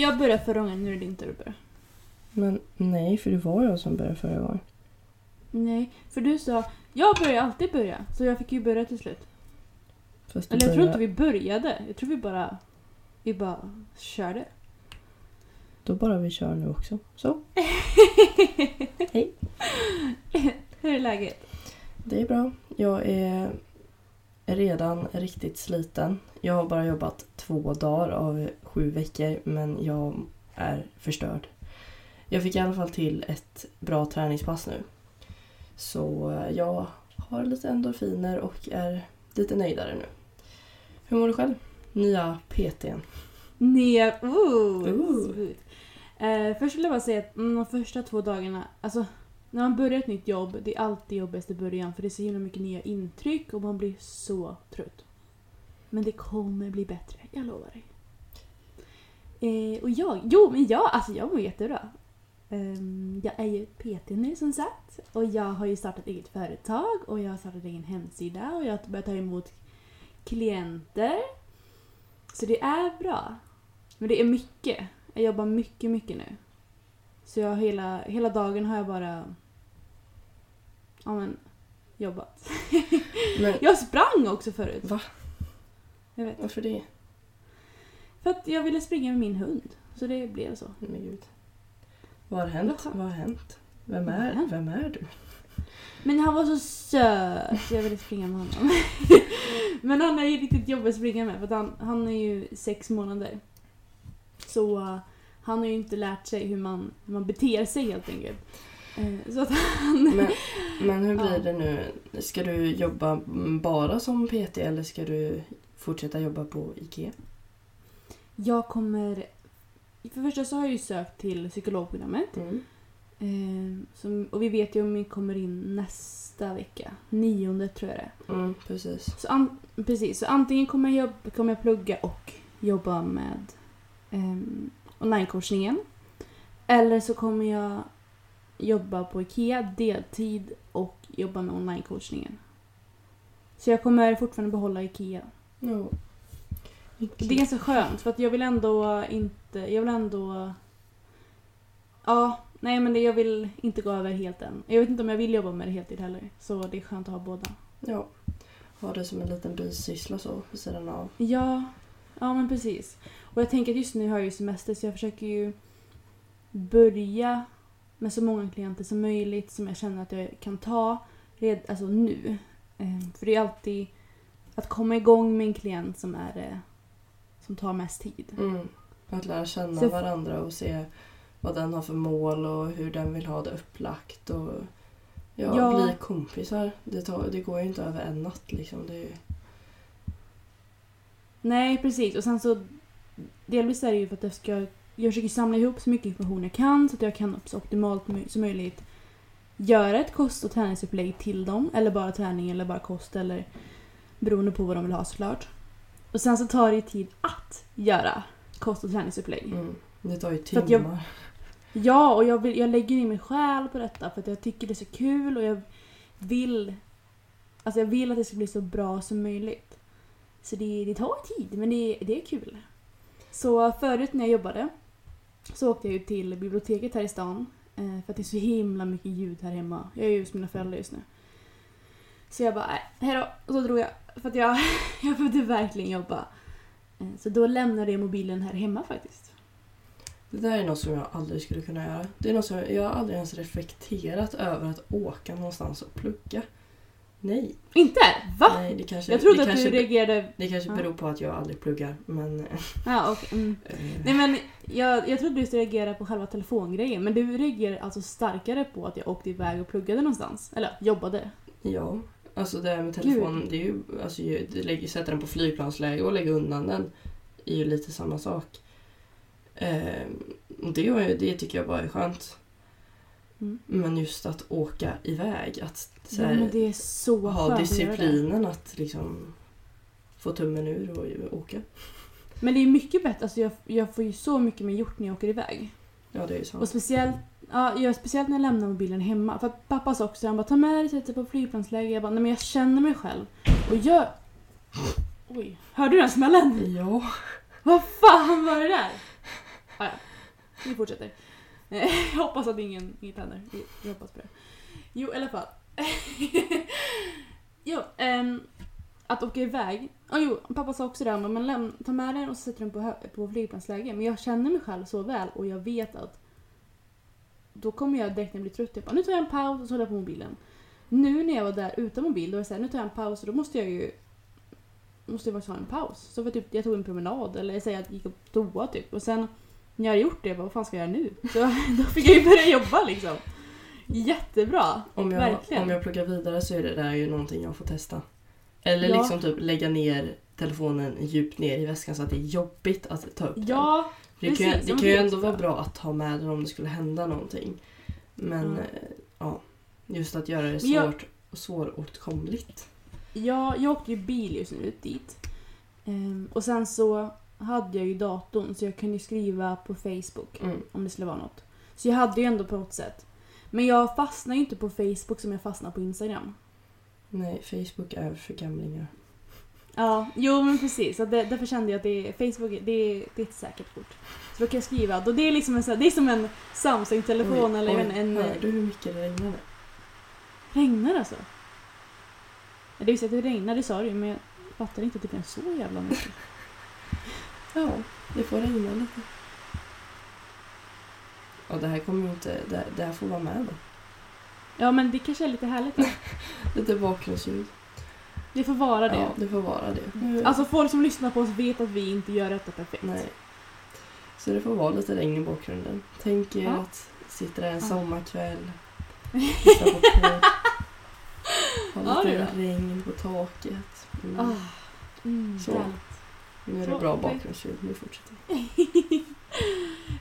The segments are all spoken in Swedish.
Jag började förra gången, nu är det din tur att börja. Men nej, för det var jag som började förra gången. Nej, för du sa jag börjar alltid börja, så jag fick ju börja till slut. Fast du Eller jag tror inte började- vi började, jag tror vi bara, vi bara körde. Då bara vi kör nu också. Så, Hej. Hur är läget? det är bra. Jag är redan riktigt sliten. Jag har bara jobbat två dagar av sju veckor men jag är förstörd. Jag fick i alla fall till ett bra träningspass nu. Så eh, jag har lite endorfiner och är lite nöjdare nu. Hur mår du själv? Nya PTn. Ner... Ooh, Ooh. Eh, först vill jag bara säga att de första två dagarna, alltså när man börjar ett nytt jobb, det är alltid jobbigast i början för det är så himla mycket nya intryck och man blir så trött. Men det kommer bli bättre, jag lovar dig. Eh, och jag, jo men jag, alltså jag mår jättebra. Ehm, jag är ju PT nu som sagt och jag har ju startat eget företag och jag har startat egen hemsida och jag har börjat ta emot klienter. Så det är bra. Men det är mycket. Jag jobbar mycket, mycket nu. Så jag hela, hela dagen har jag bara ja, men, jobbat. Men Jag sprang också förut. Va? Jag vet. varför det? För att jag ville springa med min hund. Så det blev så. Men gud. Vad har hänt? Vad har hänt? Vem är, hänt? vem är du? Men han var så söt så jag ville springa med honom. Men han är ju riktigt jobbig att springa med för att han, han är ju sex månader. Så uh, han har ju inte lärt sig hur man, hur man beter sig helt enkelt. Eh, så att han... Men, men hur blir Ja. det nu? Ska du jobba bara som PT eller ska du fortsätta jobba på IKEA? Jag kommer... För det första så har jag ju sökt till psykologprogrammet. Mm. Eh, som, och vi vet ju om vi kommer in nästa vecka. Nionde tror jag det. Mm, precis. Så, an, precis, så antingen kommer jag, jobba, kommer jag plugga och jobba med um, onlinecoachningen. Eller så kommer jag jobba på IKEA deltid och jobba med onlinecoachningen. Så jag kommer fortfarande behålla IKEA. Jo. Det är ganska skönt för att jag vill ändå inte... Jag vill ändå... Ja, nej men det, jag vill inte gå över helt än. Jag vet inte om jag vill jobba med det heltid heller. Så det är skönt att ha båda. Ja. Ha det som en liten bisyssla så vid sidan av. Ja, ja men precis. Och jag tänker att just nu har jag ju semester så jag försöker ju börja med så många klienter som möjligt som jag känner att jag kan ta red, alltså nu. Ehm, För det är alltid att komma igång med en klient som är det som tar mest tid. Mm. Att lära känna Så- varandra och se vad den har för mål och hur den vill ha det upplagt. Och, ja, Ja. bli kompisar. Det, tar, det går ju inte över en natt liksom. Det är Nej, precis. Och sen så delvis är det ju för att jag ska jag försöker samla ihop så mycket information jag kan så att jag kan så optimalt som möjligt göra ett kost och träningsupplägg till dem. Eller bara träning eller bara kost eller beroende på vad de vill ha såklart. Och sen så tar det ju tid att göra kost och träningsupplägg. mm. Det tar ju att jag- timmar. Ja, och jag, vill, jag lägger in mig själ på detta för att jag tycker det är så kul och jag vill Alltså jag vill att det ska bli så bra som möjligt. Så det, det tar tid, men det, det är kul. Så förut när jag jobbade så åkte jag ju till biblioteket här i stan eh, för att det är så himla mycket ljud här hemma. Jag är ju hos mina föräldrar just nu. Så jag bara, nej, hejdå. Och så drog jag. För att jag, jag behövde verkligen jobba. Eh, Så då lämnade jag mobilen här hemma faktiskt. Det där är något som jag aldrig skulle kunna göra. Det är något som jag, jag har aldrig ens reflekterat över att åka någonstans och plugga. Nej. Inte? Va? Nej det kanske, Jag trodde det att kanske, du reagerade... Det kanske beror på att jag aldrig pluggar men... Ja, okej. Mm. eh, Nej men jag, jag trodde du skulle reagera på själva telefongrejen men du reagerar alltså starkare på att jag åkte iväg och pluggade någonstans. Eller jobbade. Ja, alltså det här med telefon, det är ju, alltså, ju- det lägger, sätta den på flygplansläge och lägga undan den är ju lite samma sak. Och det, var ju- det tycker jag bara är skönt. Mm. Men just att åka iväg, att Ja, här, men det är så ha disciplinen att liksom få tummen ur och åka. Men det är mycket bättre, alltså jag, jag får ju så mycket mer gjort när jag åker iväg. Ja, det är ju så. Och speciellt, ja, jag, speciellt när jag lämnar mobilen hemma. För att pappa sa också, han bara ta med dig, sätt dig på flygplansläge. Jag bara, nej men jag känner mig själv. Och jag... Oj, hörde du den smällen? Ja, Vad fan var det där? Ah, ja. Vi fortsätter. Jag hoppas att ingen, inget händer. Vi hoppas på det. Jo, i alla fall. jo, ehm, att åka iväg. Oh, jo, pappa sa också det men läm- tar med den och så sätter den på, hö- på flygplansläge. Men jag känner mig själv så väl och jag vet att då kommer jag direkt när jag blir trött. Jag bara, nu tar jag en paus och så håller jag på mobilen. Nu när jag var där utan mobil, då var det så här, nu tar jag en paus och då måste jag ju måste jag faktiskt ha en paus. Så för typ, jag tog en promenad eller att jag gick på toa typ. Och sen när jag hade gjort det, jag bara, vad fan ska jag göra nu? Så då fick jag ju börja jobba liksom. Jättebra! Om jag, Verkligen. om jag pluggar vidare så är det där ju någonting jag får testa. Eller Ja. liksom typ lägga ner telefonen djupt ner i väskan så att det är jobbigt att ta upp den. Ja, Det kan, det kan ju ändå vara bra. att ha med den om det skulle hända någonting. Men Ja. eh, ja, just att göra det Men jag- svårt och svåråtkomligt. ja, jag åkte ju bil just nu dit. Ehm, och sen så hade jag ju datorn så jag kunde skriva på Facebook Mm. om det skulle vara något. Så jag hade ju ändå på något sätt. Men jag fastnar ju inte på Facebook som jag fastnar på Instagram. Nej, Facebook är för gamlingar. Ja, jo men precis. Så det, därför kände jag att det, Facebook det, är- det är ett säkert kort. Så då kan jag skriva. Då det, är liksom en, här- det är som en Samsung-telefon eller en... en Hör du hur mycket det regnade? regnar alltså? Ja, Det visste att det regnar, det sa du ju, men jag fattar inte att det blev så jävla mycket. Ja, det får regna lite. Ja, det här kommer ju inte... Det, det här får vara med då. Ja men det kanske är lite härligt. Lite bakgrundsljud. Det får vara det. Ja, det får vara det. Nu- Alltså folk som lyssnar på oss vet att vi inte gör detta perfekt. Nej. Så det får vara lite regn i bakgrunden. Tänk er Ja. att sitta där en Ja. sommarkväll, lyssna på podd, ha Ja, lite det då. regn på taket. Mm. Ah, mm, Så. Nu är det så- bra bakgrundsljud, nu fortsätter vi.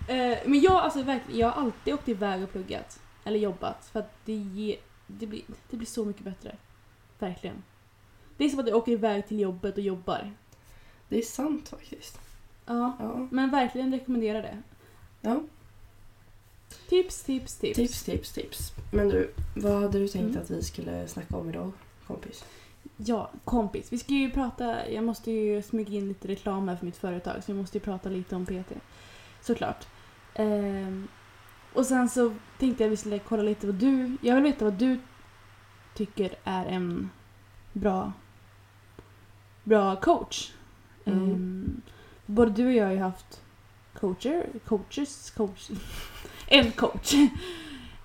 Eh, men jag, alltså, verkligen, jag har alltid åkt iväg och pluggat. Eller jobbat. För att det, ger, det, blir, det blir så mycket bättre. Verkligen. Det är som att jag åker iväg till jobbet och jobbar. Det är sant faktiskt. Ja, Ja. men verkligen rekommenderar det. ja. Tips, tips, tips. Tips, tips, tips. Men du, vad hade du tänkt Mm. att vi skulle snacka om idag, kompis? Ja, kompis. Vi ska ju prata, jag måste ju smyga in lite reklam här för mitt företag så vi måste ju prata lite om PT. Såklart. Ehm, och sen så tänkte jag att vi skulle kolla lite vad du, jag vill veta vad du tycker är en bra, bra coach. Mm. Ehm, både du och jag har ju haft coacher, coaches, coach, en coach.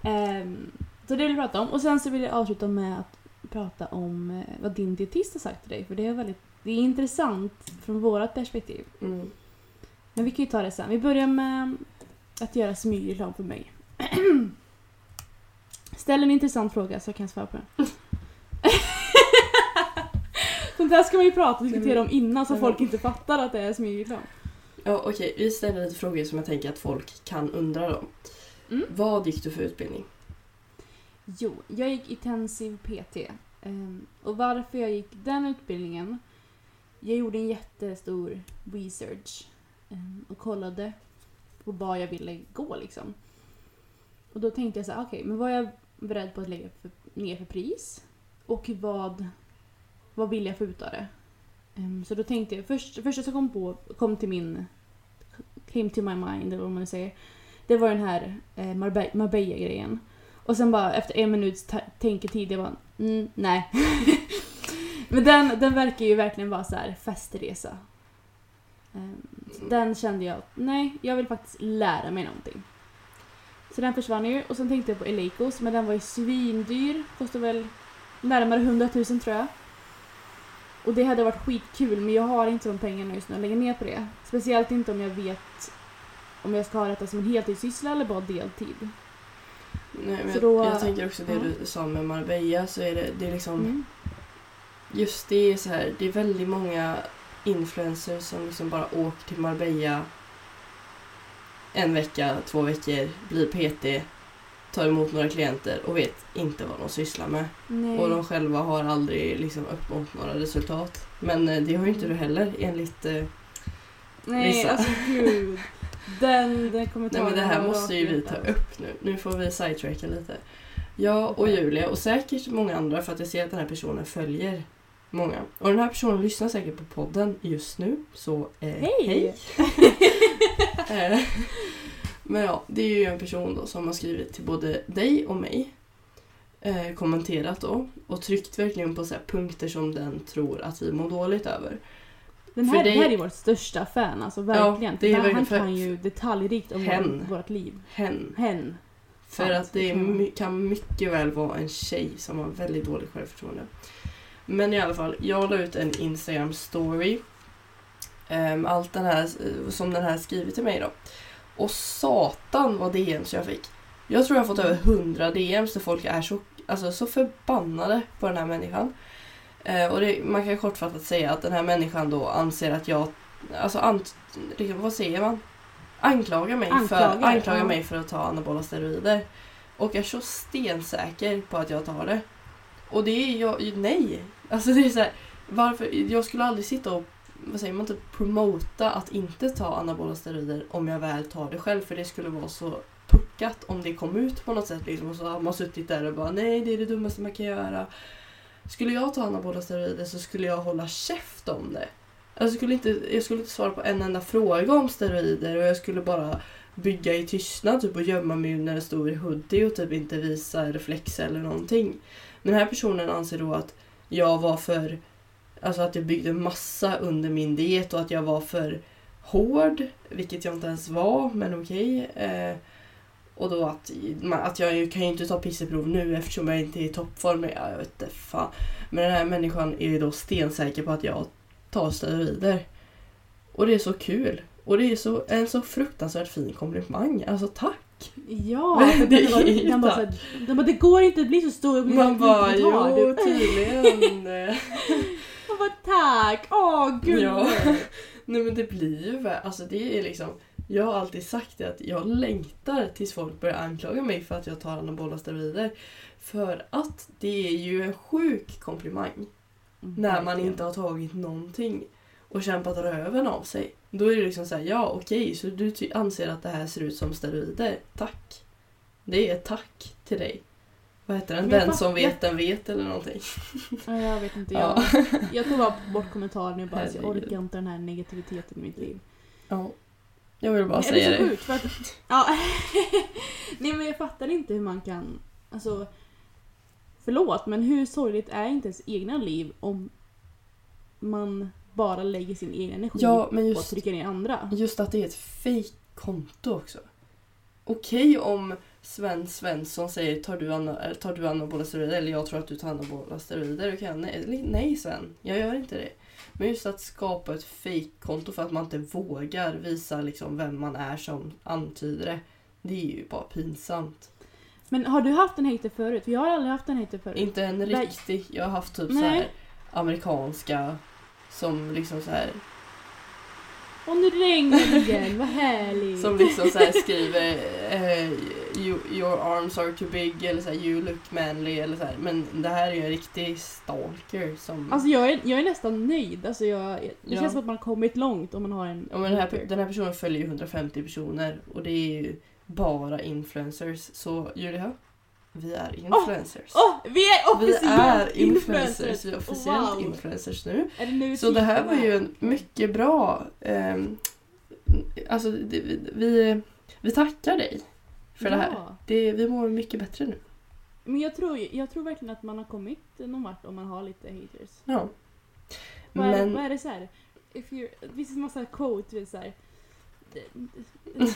Ehm, så det vill vi prata om. Och sen så vill jag avsluta med att prata om eh, vad din dietist har sagt till dig. För det är väldigt det är intressant från vårt perspektiv. Mm. Men vi kan ju ta det sen. Vi börjar med att göra smygreklam för mig. Ställ en intressant fråga så jag kan svara på den. Sånt här ska man ju prata och diskutera om innan så folk inte fattar att det är smygreklam. Ja, okej. Vi ställer lite frågor som jag tänker att folk kan undra då. Mm. Vad gick du för utbildning? Jo, jag gick intensiv PT. Ehm, och varför jag gick den utbildningen? Jag gjorde en jättestor research ehm, och kollade på vad jag ville gå liksom. Och då tänkte jag så här, okej, men vad är jag beredd på att lägga för, ner för pris? Och vad, vad vill jag få ut av det? Um, så då tänkte jag, först, första som kom på, kom till min, came to my mind eller vad man säger. Det var den här eh, Marbe- Marbella-grejen. Och sen bara efter en minuts tänketid, jag bara mm, nej. Men den, den verkar ju verkligen vara så här festresa. Um, så Den kände jag, nej, jag vill faktiskt lära mig någonting. Så den försvann ju och sen tänkte jag på Eleikos, men den var ju svindyr. Kostade väl närmare 100 000 tror jag. Och det hade varit skitkul men jag har inte de pengarna just nu att lägga ner på det. Speciellt inte om jag vet om jag ska ha detta som en heltidssyssla eller bara deltid. Nej, men då- jag tänker också det ja. du sa med Marbella så är det, det är liksom Mm. just det är så här, det är väldigt många influencers som liksom bara åker till Marbella en vecka, två veckor, blir PT, tar emot några klienter och vet inte vad de sysslar med. Nej. Och de själva har aldrig liksom uppnått några resultat. Men eh, det har ju inte du heller enligt... Eh, Nej, Vissa. alltså gud. Den, den nej kommentaren men det här måste ju vi ta upp nu. Nu får vi sidetracka lite. Jag och Julia och säkert många andra för att jag ser att den här personen följer Många. Och den här personen lyssnar säkert på podden just nu. Så eh, Hej! Eh, Men ja, det är ju en person då som har skrivit till både dig och mig. Eh, kommenterat då. Och tryckt verkligen på så punkter som den tror att vi mår dåligt över. Den här, det- här är vårt största fan, alltså verkligen. det är verkligen han kan ju detaljrikt om Hen. vårt, liv. Hen. Hen. För att det är kan mycket väl vara en tjej som har väldigt dåligt självförtroende. Men i alla fall, jag la ut en Instagram story. Um, allt den här, eh, som den här skrivit till mig då. Och satan vad DMs jag fick. Jag tror jag har fått över 100 DMs där folk är så, alltså, så förbannade på den här människan. Eh, och det, man kan kortfattat säga att den här människan då anser att jag, alltså ant, vad säger man? Anklagar mig, för, Anklagar, anklagar ja. mig för att ta anabola steroider. Och är så stensäker på att jag tar det. Och det är jag, nej. Alltså det är så här, varför, jag skulle aldrig sitta och, vad säger man, typ promota att inte ta anabola steroider om jag väl tar det själv. För det skulle vara så puckat om det kom ut på något sätt. Liksom, och så har man suttit där och bara nej det är det dummaste man kan göra. Skulle jag ta anabola steroider så skulle jag hålla käft om det. Jag skulle, inte, jag skulle inte svara på en enda fråga om steroider och jag skulle bara bygga i tystnad typ, och gömma mig när jag stod i hoodie och typ inte visa reflexer eller någonting. Men den här personen anser då att jag var för... Alltså att jag byggde massa under min diet och att jag var för hård, vilket jag inte ens var, men okej. Eh, och då att, att jag kan ju inte ta pisseprov nu eftersom jag inte är i toppform. Ja, jag vet inte fan. Men den här människan är ju då stensäker på att jag tar steroider. Och det är så kul. Och det är så, en så fruktansvärt fin komplimang. Alltså tack! Ja, det var, den bara, såhär, den bara, det går inte att bli så stor Man bara, jo tydligen. Man bara, tack! Åh, gud. Ja. Nej men det blir ju alltså det är liksom Jag har alltid sagt det att jag längtar tills folk börjar anklaga mig för att jag tar anabola steroider. För att det är ju en sjuk komplimang när man inte har tagit någonting och kämpat röven av sig. Då är det liksom såhär, ja okej, så du anser att det här ser ut som steroider? Tack! Det är tack till dig. Vad heter den? Men jag Den som vet, den vet eller någonting. Ja, jag vet inte. Ja. Jag, jag tog bara bort kommentaren och bara, alltså, jag Herregud. orkar inte den här negativiteten i mitt liv. ja. Jag vill bara Men säga det är så det. sjukt för att... Ja. Nej men jag fattar inte hur man kan... Alltså... Förlåt men hur sorgligt är inte ens egna liv om man bara lägger sin egen energi Ja, men på att just trycka ner andra? Just att det är ett fake-konto också. Okej om Sven Svensson säger tar du, ana, eller tar du anabola steroider eller jag tror att du tar anabola steroider. Kan jag, nej, nej Sven, jag gör inte det. Men just att skapa ett fake-konto för att man inte vågar visa liksom vem man är som antyder det. Det är ju bara pinsamt. Men har du haft en hater förut? För jag har aldrig haft en hater förut. Inte en riktig, jag har haft typ så Nej. här amerikanska som liksom så här Och nu regnar det igen, vad härligt! Som liksom så skriver eh, you, Your arms are too big eller så här, You look manly eller så här. Men det här är ju en riktig stalker som... Alltså jag är, jag är nästan nöjd. Alltså jag, det Ja. känns som att man har kommit långt om man har en ja, men den, här, den här personen följer ju 150 personer och det är ju bara influencers. Så Julia, vi är influencers. Åh, vi är vi officiellt är influencers, vi är officiellt Wow. influencers nu. Det nu Så det här var ju en mycket bra... ehm, alltså det, vi, vi tackar dig för det här. Ja. Det, vi mår mycket bättre nu. Men jag tror, jag tror verkligen att man har kommit någon vart om man har lite haters. Ja. Vad, är, Men vad är det så här? If you're, det finns en massa quote, så här.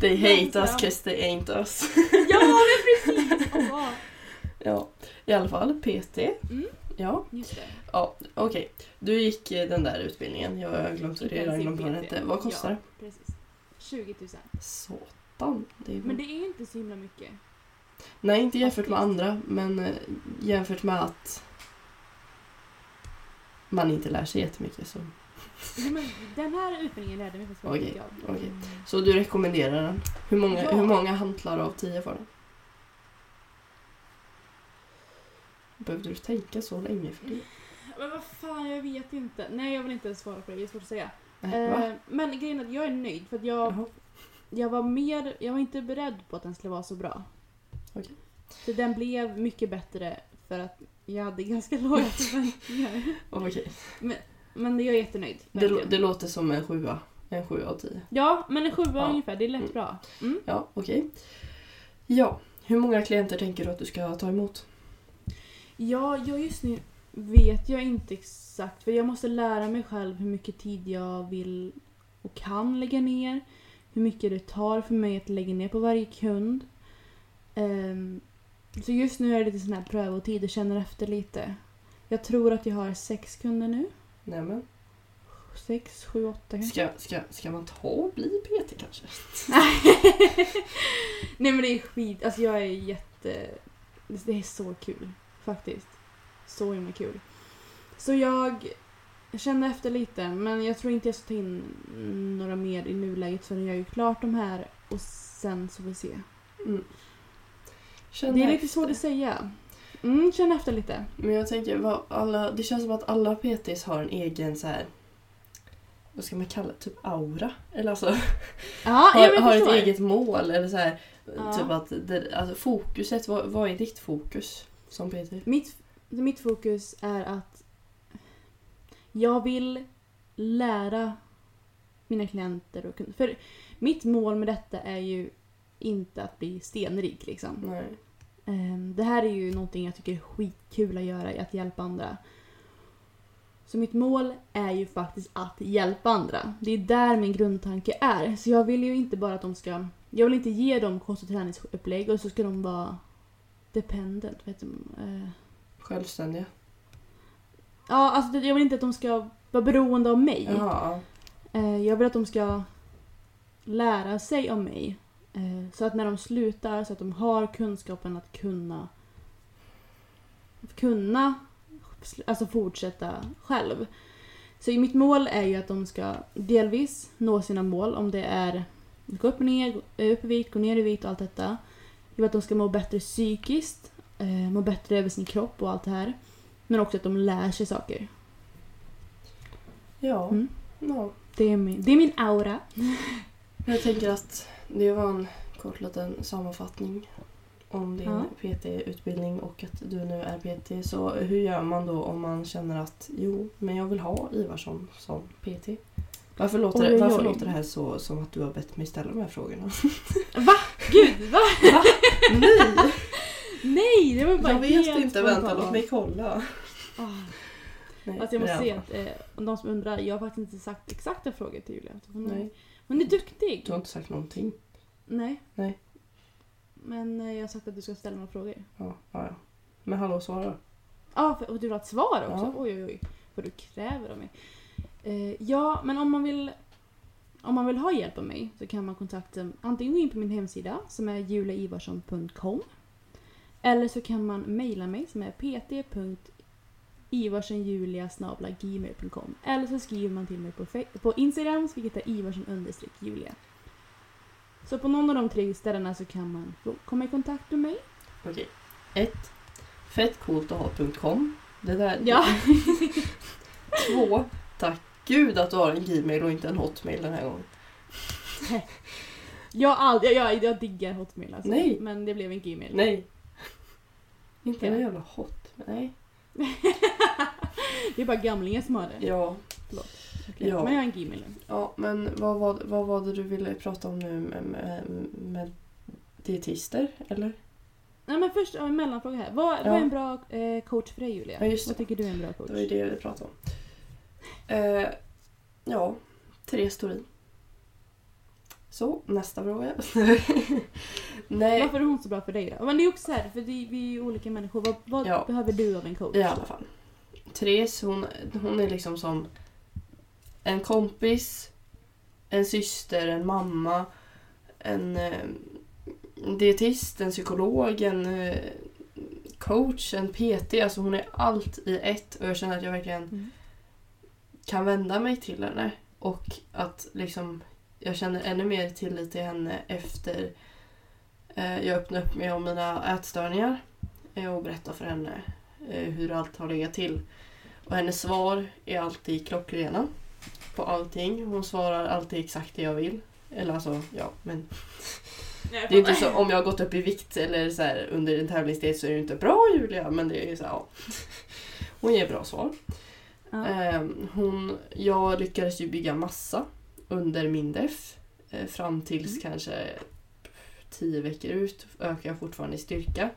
they hate us. 'cause they ain't us. Ja men precis! Åh, ja, i alla fall PT. Mm. Ja, just det. ja okej. Du gick eh, den där utbildningen. Jag har glömt, redan Intensiv glömt vad den hette. Vad kostar Ja, det? precis. 20 000. Satan. Det är Men det är inte så himla mycket. Nej, inte jämfört med andra. Men eh, jämfört med att man inte lär sig jättemycket. Så, men den här utbildningen lärde mig faktiskt väldigt mycket av. okej. Så du rekommenderar den? Hur många, Ja. hur många hantlar av tio får den? Behövde du tänka så länge för det? Men vad fan, jag vet inte. Nej, jag vill inte ens svara på det. Det är svårt att säga. Nej, va? Eh, men grejen är att jag är nöjd för att jag, Jaha. jag var mer, jag var inte beredd på att den skulle vara så bra. Okej. Så den blev mycket bättre för att jag hade ganska låga förväntningar. Okej. Men jag är jättenöjd. Det, lå- det låter som en sjua. En sjua av tio. Ja, men en sjua Ja. ungefär. Det är lätt Mm. bra. Mm. Ja, okej. Ja, hur många klienter tänker du att du ska ta emot? Ja, jag just nu vet jag inte exakt. För jag måste lära mig själv hur mycket tid jag vill och kan lägga ner. Hur mycket det tar för mig att lägga ner på varje kund. Ehm, så just nu är det lite sån här prövotid och känner efter lite. Jag tror att jag har sex kunder nu. Nämen. Sex, sju, åtta kanske. Ska, ska, ska man ta och bli PT kanske? Nej men det är skit. Alltså jag är jätte... Det är så kul. Faktiskt. Så himla kul. Så jag känner efter lite men jag tror inte jag ska ta in några mer i nuläget förrän jag är klart de här och sen så får vi se. Mm. Det är lite efter. svårt att säga. Mm, känn efter lite. Men jag tänker, vad alla, det känns som att alla PTs har en egen så här. Vad ska man kalla det? Typ aura? Eller alltså, Ja, har, jag har ett eget mål. Eller så här, Ja. typ att det, alltså fokuset, vad, vad är ditt fokus som PT? Mitt, mitt fokus är att jag vill lära mina klienter och kunder. För mitt mål med detta är ju inte att bli stenrik liksom. Nej. Ehm, Det här är ju någonting jag tycker är skitkul att göra, att hjälpa andra. Så mitt mål är ju faktiskt att hjälpa andra. Det är där min grundtanke är. Så jag vill ju inte bara att de ska... Jag vill inte ge dem kost och träningsupplägg och så ska de vara dependent. Vet du, eh, Självständiga. Ja, alltså jag vill inte att de ska vara beroende av mig. Jaha. Eh, Jag vill att de ska lära sig om mig. Eh, Så att när de slutar så att de har kunskapen att kunna kunna alltså fortsätta själv. Så mitt mål är ju att de ska delvis nå sina mål om det är gå upp och ner, upp i vikt, gå ner i vikt och allt detta. Jag att de ska må bättre psykiskt, eh, må bättre över sin kropp och allt det här. Men också att de lär sig saker. Ja. Mm. ja. Det är min, det är min aura. Jag tänker att det var en kort liten sammanfattning om din Ja. PT-utbildning och att du nu är PT. Så hur gör man då om man känner att jo, men jag vill ha Ivarsson som PT? Varför låter, det, varför låter det här så som att du har bett mig ställa de här frågorna? Va? Gud, va? Nej! Nej, det var bara Jag vet helt inte, vänta låt mig kolla. Ah. Nej, Alltså jag måste säga att eh, de som undrar, jag har faktiskt inte sagt exakta frågor till Julia. Nej. Hon är duktig. Du har inte sagt någonting. Nej. Nej. Men eh, jag har sagt att du ska ställa några frågor. Ja, ja, ja. Men hallå, svara. Ja, ah, och du vill ha ett svar också? Ja. Oj, oj, oj. Vad du kräver av mig. Eh, ja, men om man vill om man vill ha hjälp av mig så kan man kontakta antingen gå in på min hemsida som är juliaivarsson.com eller så kan man mejla mig som är pt.ivarsenjulia.gmail.com eller så skriver man till mig på, på Instagram vilket är ivarsen-julia. Så på någon av de tre ställena så kan man komma i kontakt med mig. Okej. Ett. Fett coolt att ha.com. Det där. Ja. Två. Tack gud att du har en Gmail och inte en Hotmail den här gången. Jag, aldrig, jag, jag, jag diggar Hotmail alltså. Nej. Men det blev en Gmail. Nej. Inte en jävla hot. Nej. det är bara gamlingar som har det. Ja. Okej, ja. Men jag har en Gmail. Ja, men vad var, vad var det du ville prata om nu med, med, med dietister, eller? Nej men först vi en mellanfråga här. Vad, Ja. vad är en bra eh, coach för dig Julia? Ja, just vad tycker du är en bra coach? Det var ju det jag ville prata om. Eh, ja, Therese Torin. Så, nästa fråga. Nej, Varför är hon så bra för dig då? Men det är också så här, för det, vi är ju olika människor. Vad, vad Ja. behöver du av en coach? i alla fall. Therese, hon, hon är liksom som en kompis, en syster, en mamma, en eh, dietist, en psykolog, en eh, coach, en PT. Alltså hon är allt i ett och jag känner att jag verkligen Mm. kan vända mig till henne. Och att liksom jag känner ännu mer tillit till henne efter eh, jag öppnade upp mig om mina ätstörningar eh, och berättade för henne eh, hur allt har legat till. Och hennes svar är alltid klockrena på allting. Hon svarar alltid exakt det jag vill. Eller alltså, ja, men... Det är inte så om jag har gått upp i vikt eller så här, under en tävlingstid så är det inte bra Julia, men det är ju så här, ja. Hon ger bra svar. Ja. Ehm, hon, jag lyckades ju bygga massa under min def. Eh, fram tills Mm. kanske 10 veckor ut ökar jag fortfarande i styrka.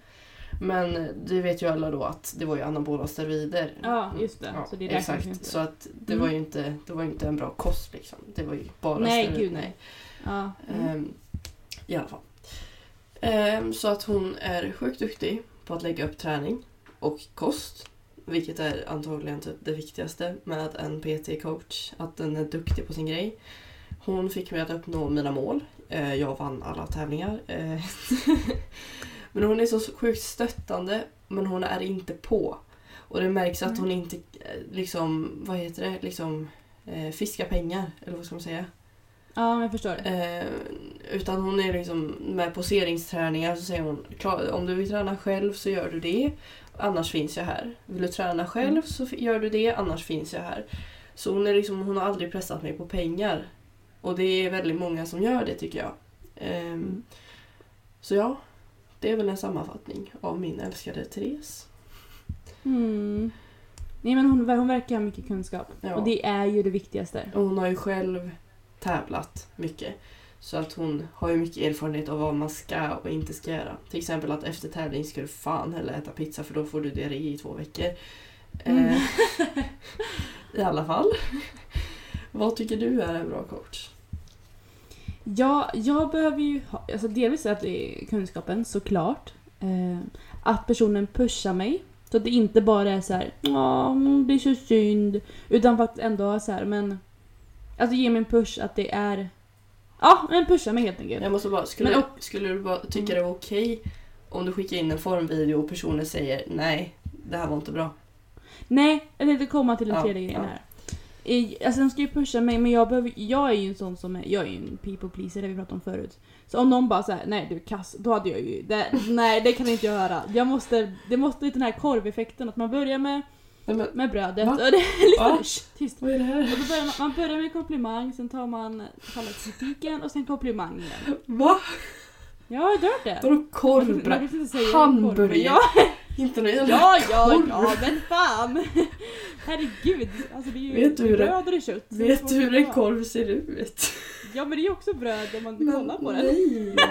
Men det vet ju alla då att det var ju anabola steroider. Ja, just det. Ja, så det ju exakt, inte. så att det Mm. var ju inte, det var inte en bra kost liksom. Det var ju bara Nej, steroider. gud nej. Ja. Mm. Ehm, I alla fall. Ehm, så att hon är sjukt duktig på att lägga upp träning och kost. Vilket är antagligen typ det viktigaste med en PT-coach. Att den är duktig på sin grej. Hon fick mig att uppnå mina mål. Eh, jag vann alla tävlingar. Eh, men hon är så sjukt stöttande men hon är inte på. Och det märks att hon inte eh, liksom, vad heter det, liksom fiskar pengar. Eller vad ska man säga? ja, jag förstår. Eh, utan hon är liksom med poseringsträningar så säger hon "Klar, om du vill träna själv så gör du det. Annars finns jag här. Vill du träna själv Mm. så gör du det. Annars finns jag här. Så hon, är liksom, hon har aldrig pressat mig på pengar. Och det är väldigt många som gör det tycker jag. Mm. Så ja, det är väl en sammanfattning av min älskade Therese. Mm. Nej men hon, hon verkar ha mycket kunskap. Ja. Och det är ju det viktigaste. Och hon har ju själv tävlat mycket. Så att hon har ju mycket erfarenhet av vad man ska och inte ska göra. Till exempel att efter tävling ska du fan heller äta pizza för då får du diarré i två veckor. Mm. Eh, I alla fall. Vad tycker du är en bra coach? Ja, jag behöver ju ha, alltså delvis att det är kunskapen såklart. Eh, att personen pushar mig. Så att det inte bara är så här, ja det är så synd. Utan faktiskt ändå så här, men... Alltså ge mig en push att det är... Ja, men pusha mig helt enkelt. Jag måste bara, skulle, Men skulle du bara tycka det var okej om du skickar in en formvideo och personen säger nej, det här var inte bra. Nej, jag tänkte komma till den Ja, tredje grejen ja. här. Alltså de ska ju pusha mig men jag, behöver, jag är ju en sån som är, jag är ju en people pleaser det vi pratade om förut. Så om någon bara säger nej du är kass, då hade jag ju, det, nej det kan inte jag höra. Jag måste, det måste den här korveffekten att man börjar med, men, med brödet Va? och det är Va? Shh, tyst. vad är det här? Och då börjar man, man börjar med komplimang, sen tar man kritiken och sen komplimang igen. Va? Ja, jag har hört det. Vadå korvbröd? Hamburgare. Ja, Inte någon jävla ja, ja, korv. ja, men fan! Herregud, alltså det är ju Vet du hur det- bröd och kött. så Vet vad du hur det en vara? korv ser ut? Ja men det är ju också bröd om man kollar på den. nej.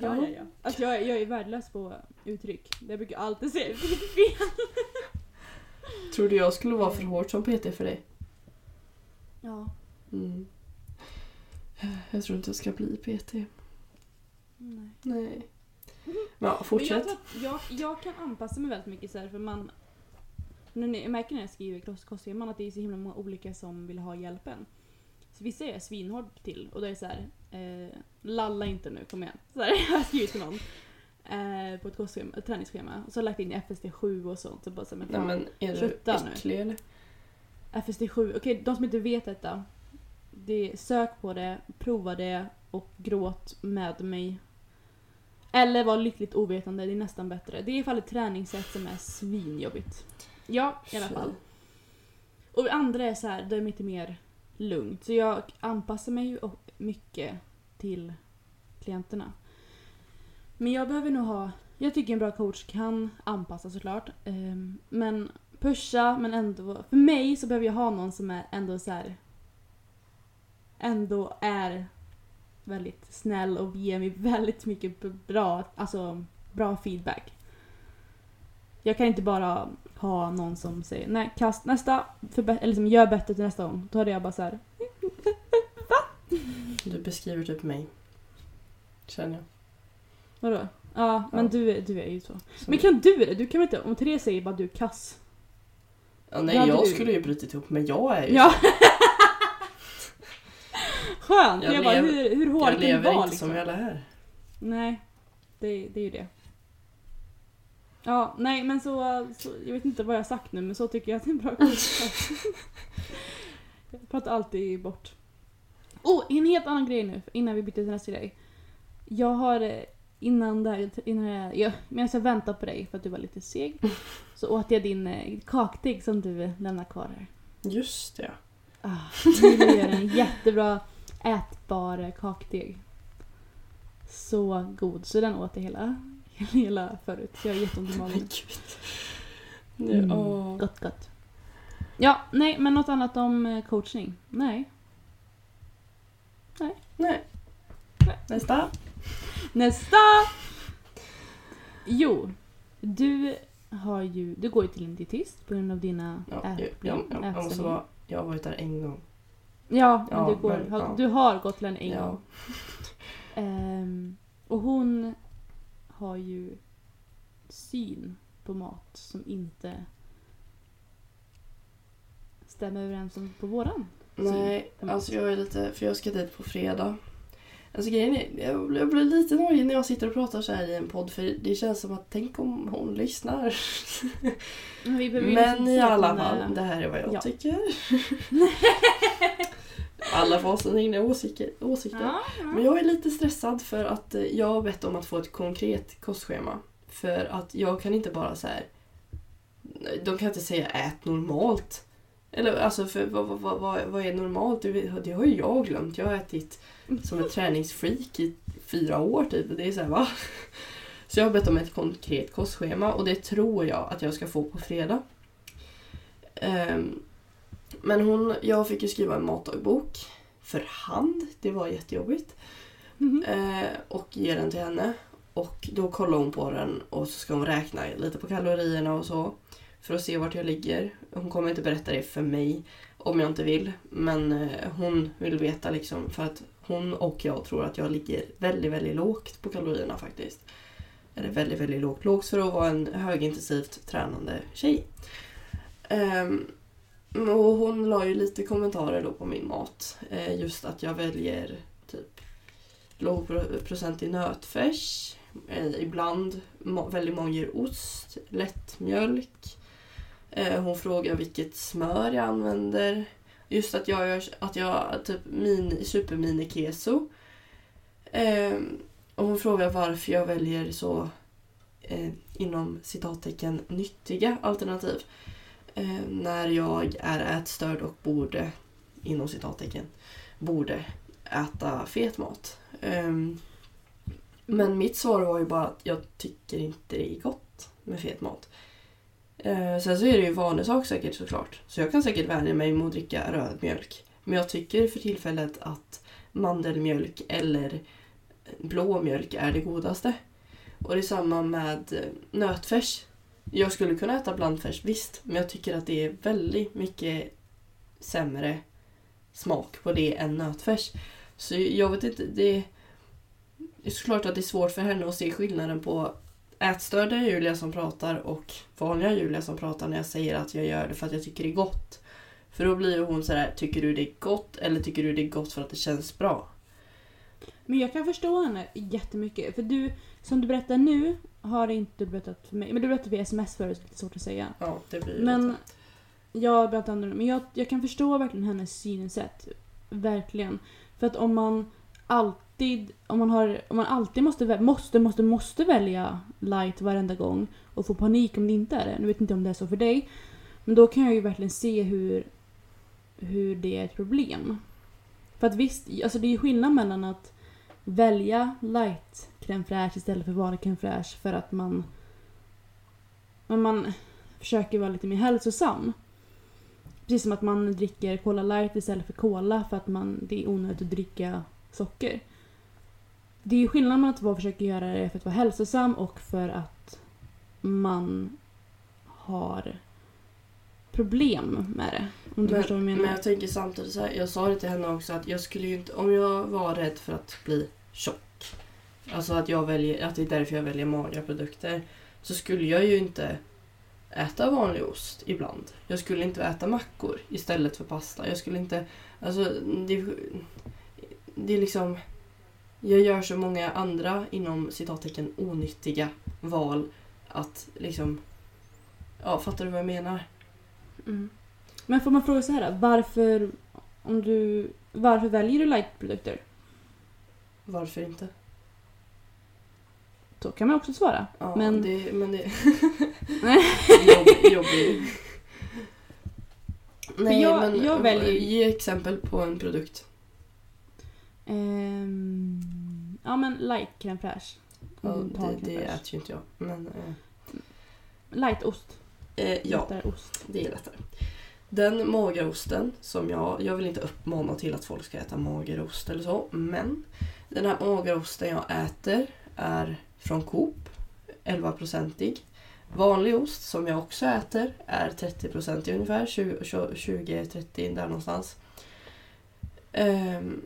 Ja, ja, ja. Alltså jag, är- jag är värdelös på uttryck. Jag brukar alltid säga uttryck fel. Tror du jag skulle vara för hårt som PT för dig? Ja. Mm. Jag tror inte jag ska bli PT. Nej. Nej. Ja, fortsätt. jag, jag, jag kan anpassa mig väldigt mycket så här, för man... När ni, jag märker när jag skriver kost- kostscheman att det är så himla många olika som vill ha hjälpen. Så vissa är jag svinhård till och då är det så här, eh, lalla inte nu, kom igen. Så här, jag har skrivit till någon. Eh, på ett, kostschema, ett träningsschema. Och så har jag lagt in FST7 och sånt. Så bara så här, men Nej men är du äcklig eller? FST7, okej de som inte vet detta. Det, sök på det, prova det och gråt med mig. Eller var lyckligt ovetande, det är nästan bättre. Det är i alla fall ett träningssätt som är svinjobbigt. Ja, i alla fall. Och det andra är så här, det är lite mer lugnt. Så jag anpassar mig ju mycket till klienterna. Men jag behöver nog ha, jag tycker en bra coach kan anpassa såklart. ehm, Men pusha men ändå, för mig så behöver jag ha någon som är ändå så här. Ändå är väldigt snäll och ger mig väldigt mycket bra, alltså bra feedback. Jag kan inte bara ha någon som säger nej kast nästa, eller liksom, gör bättre till nästa gång. Då hade jag bara så här. Du beskriver typ mig. Känner jag. vadå? Ja, men Ja. Du, är- du är ju så. Som- Men kan du det? Du kan väl inte, om Therese säger bara du är kass. ja, nej, Ja, jag du- skulle ju brutit ihop men jag är ju Ja. Skönt! Jag Jag, bara, lever- hur, hur hårt det vara inte liksom? som jag lär. Nej, det, det är ju det. Ja, nej men så, så, jag vet inte vad jag sagt nu men så tycker jag att det är en bra kunskap. jag pratar alltid bort. Oh, en helt annan grej nu innan vi byter till nästa grej. Jag har eh, innan där, innan jag, jag, medan jag väntade på dig för att du var lite seg så åt jag din eh, kakdeg som du lämnade kvar här. Just det. Ah, Julia gör en jättebra ät, bara kakdeg. Så god, så den åt jag hela, hela förut. Jag har jätteont i magen. Mm. Åh. Gott, gott. Ja, nej, men något annat om eh, coachning? Nej. Nej. Nej. Nästa. Nästa! Jo, du har ju, du går ju till en dietist på grund av dina Ja, jag, jag, ätproblem. jag, jag, ätstörningar. vara, jag har varit där en gång. Ja, men Ja, du, går, men, ja. du har gått till en gång. Ehm, och hon har ju syn på mat som inte stämmer överens med på våran. Nej, alltså jag är lite... För jag ska dit på fredag. Alltså grejen är, jag, jag blir lite nojig när jag sitter och pratar så här i en podd för det känns som att tänk om hon lyssnar. Men, Men i alla fall, det här är vad jag Ja. tycker. Alla får ha sina egna åsikter. åsikter. Ja, Men ja. jag är lite stressad för att eh, jag har bett om att få ett konkret kostschema. För att jag kan inte bara så här. De kan inte säga ät normalt. Eller alltså, för vad, vad, vad, vad- är normalt? Det, det har ju jag glömt. Jag har ätit som ett träningsfreak i fyra år typ. Det är så här, va? Så jag har bett om ett konkret kostschema och det tror jag att jag ska få på fredag. Ehm, men hon, jag fick ju skriva en matdagbok för hand. Det var jättejobbigt. Mhm. Eh, och ge den till henne. Och då kollar hon på den och så ska hon räkna lite på kalorierna och så. För att se vart jag ligger. Hon kommer inte berätta det för mig om jag inte vill. Men eh, hon vill veta liksom för att hon och jag tror att jag ligger väldigt, väldigt lågt på kalorierna faktiskt. Eller väldigt, väldigt lågt. Lågt för att vara en högintensivt tränande tjej. Ehm, och hon la ju lite kommentarer då på min mat. Eh, just att jag väljer typ låg procent i nötfärs. Eh, ibland väldigt många ost, lättmjölk. Eh, hon frågar vilket smör jag använder. Just att jag gör att jag typ mini, supermini keso. Eh, och hon frågar varför jag väljer så eh, inom citattecken nyttiga alternativ. Eh, när jag är ätstörd och borde, inom citattecken, borde äta fet mat. Eh, men mitt svar var ju bara att jag tycker inte det är gott med fet mat. Eh, sen så är det ju en sak säkert såklart. Så jag kan säkert vänja mig med att dricka röd mjölk. Men jag tycker för tillfället att mandelmjölk eller blå mjölk är det godaste. Och det är samma med eh, nötfärs. Jag skulle kunna äta blandfärs, visst. Men jag tycker att det är väldigt mycket sämre smak på det än nötfärs. Så jag vet inte, det... Det är såklart att det är svårt för henne att se skillnaden på ätstörda Julia som pratar och vanliga Julia som pratar när jag säger att jag gör det för att jag tycker det är gott. För då blir hon sådär, tycker du det är gott eller tycker du det är gott för att det känns bra? Men jag kan förstå henne jättemycket. För du, som du berättar nu, har inte berättat för mig. Men du berättade via sms förut, så det är svårt att säga. Ja, det blir Men lite- jag annorlunda. Men jag, jag kan förstå verkligen hennes synsätt. Verkligen. För att om man alltid, om man har, om man alltid måste, måste, måste, måste välja light varenda gång och få panik om det inte är det. Nu vet inte om det är så för dig. Men då kan jag ju verkligen se hur, hur det är ett problem. För att visst, alltså det är ju skillnad mellan att välja light crème fraîche istället för vanlig crème fraîche för att man men man försöker vara lite mer hälsosam. Precis som att man dricker Cola light istället för Cola för att man, det är onödigt att dricka socker. Det är ju skillnad mellan att vara försöker göra det för att vara hälsosam och för att man har problem med det. Om du förstår vad jag men, menar. men jag tänker samtidigt så här, jag sa det till henne också att jag skulle ju inte, om jag var rädd för att bli tjock, alltså att jag väljer, att det är därför jag väljer magra produkter, så skulle jag ju inte äta vanlig ost ibland. Jag skulle inte äta mackor istället för pasta. Jag skulle inte, alltså det, det är liksom, jag gör så många andra inom citattecken onyttiga val att liksom, ja fattar du vad jag menar? Mm. Men får man fråga så här varför, om du, varför väljer du lightprodukter? Varför inte? Så kan man också svara. Ja, Men- det, men det... Jobb, jobbig. Nej, jag- men jag väljer- ge exempel på en produkt. Ehm, ja men light crème fraîche. Ja, det, det äter ju inte jag. Men eh, Lightost. Eh, ja, ost. det är lättare. Den magerosten som jag, jag vill inte uppmana till att folk ska äta magerost eller så, men den här magerosten jag äter är från Coop, 11-procentig. Vanlig ost som jag också äter är 30-procentig ungefär, 20-30 där någonstans. Ehm,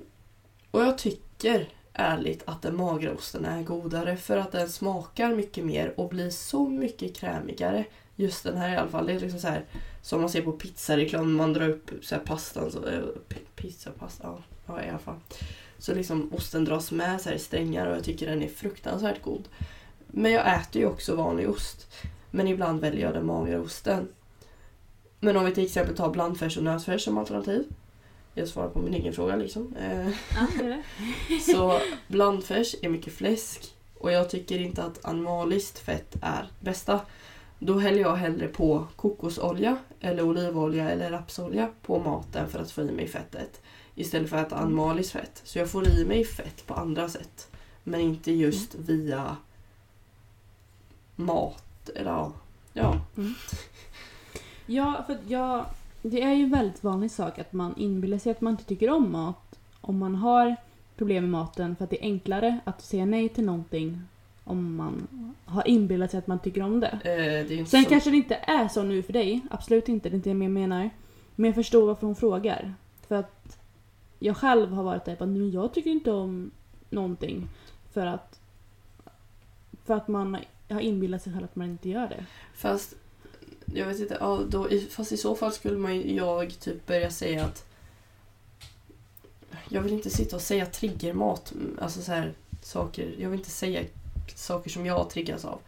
och jag tycker ärligt att den magra osten är godare för att den smakar mycket mer och blir så mycket krämigare. Just den här i alla fall. Det är liksom så här som man ser på pizzareklam, man drar upp så här pastan. Så, eh, pi- pizza, pasta, ja, ja i alla fall. Så liksom osten dras med så här i strängar och jag tycker den är fruktansvärt god. Men jag äter ju också vanlig ost. Men ibland väljer jag den magra osten. Men om vi till exempel tar blandfärs och nötfärs som alternativ. Jag svarar på min egen fråga liksom. Eh, Ja, det är det. så blandfärs är mycket fläsk och jag tycker inte att animaliskt fett är bästa. Då häller jag hellre på kokosolja eller olivolja eller rapsolja på maten för att få i mig fettet. Istället för att äta animaliskt fett. Så jag får i mig fett på andra sätt. Men inte just via mat. Eller ja. ja. Ja, för jag... Det är ju en väldigt vanlig sak att man inbillar sig att man inte tycker om mat om man har problem med maten för att det är enklare att säga nej till någonting om man har inbillat sig att man tycker om det. Eh, det Sen så... kanske det inte är så nu för dig, absolut inte, det är inte det jag menar. Men jag förstår varför hon frågar. För att jag själv har varit där att jag tycker inte om någonting för att för att man har inbillat sig själv att man inte gör det. Fast, jag vet inte, ja, då, fast i så fall skulle man jag typ börja säga att jag vill inte sitta och säga triggermat, mm, alltså så här saker, jag vill inte säga saker som jag triggas av.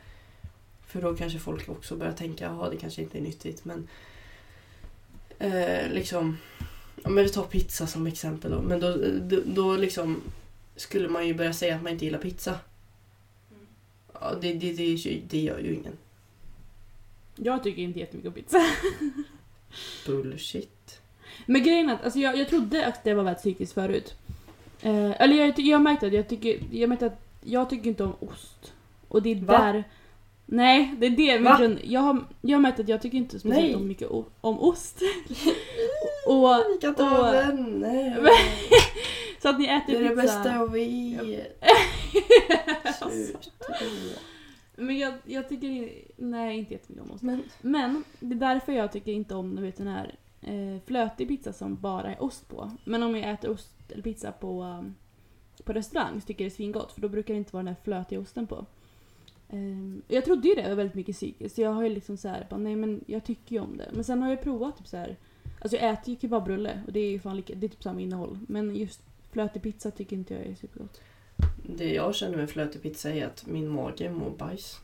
För då kanske folk också börjar tänka, jaha det kanske inte är nyttigt men eh, liksom, men vi tar pizza som exempel då, men då, då, då liksom skulle man ju börja säga att man inte gillar pizza. Ja, det, det, det, är ju- det gör ju ingen. Jag tycker inte jättemycket om pizza. Bullshit. Men grejen är att alltså jag, jag trodde att det var väldigt psykiskt förut. Eh, eller jag, jag märkte att jag tycker, jag märkte att jag tycker inte om ost. Och det är Va? där... Nej, det är det min grund... Jag har, jag har märkt att jag tycker inte speciellt Nej. om mycket o, om ost. och, Vi kan inte och- vänner. så att ni Det äter är det pizza. bästa jag vet. Sluta. Men jag, jag tycker nej inte jättemycket om ost. Men Men det är därför jag tycker inte om du vet, den här eh, flötig pizza som bara är ost på. Men om jag äter ost eller pizza på, um, på restaurang så tycker jag det är svingott för då brukar det inte vara den här flötiga osten på. Ehm, jag trodde ju det var väldigt mycket psykiskt så jag har ju liksom så här, bara, nej men jag tycker ju om det. Men sen har jag provat typ så här. Alltså jag äter ju kebabrulle och det är ju fan lika, det är typ samma innehåll. Men just flötig pizza tycker inte jag är supergott. det jag känner med flötig pizza är att min mage mår bajs.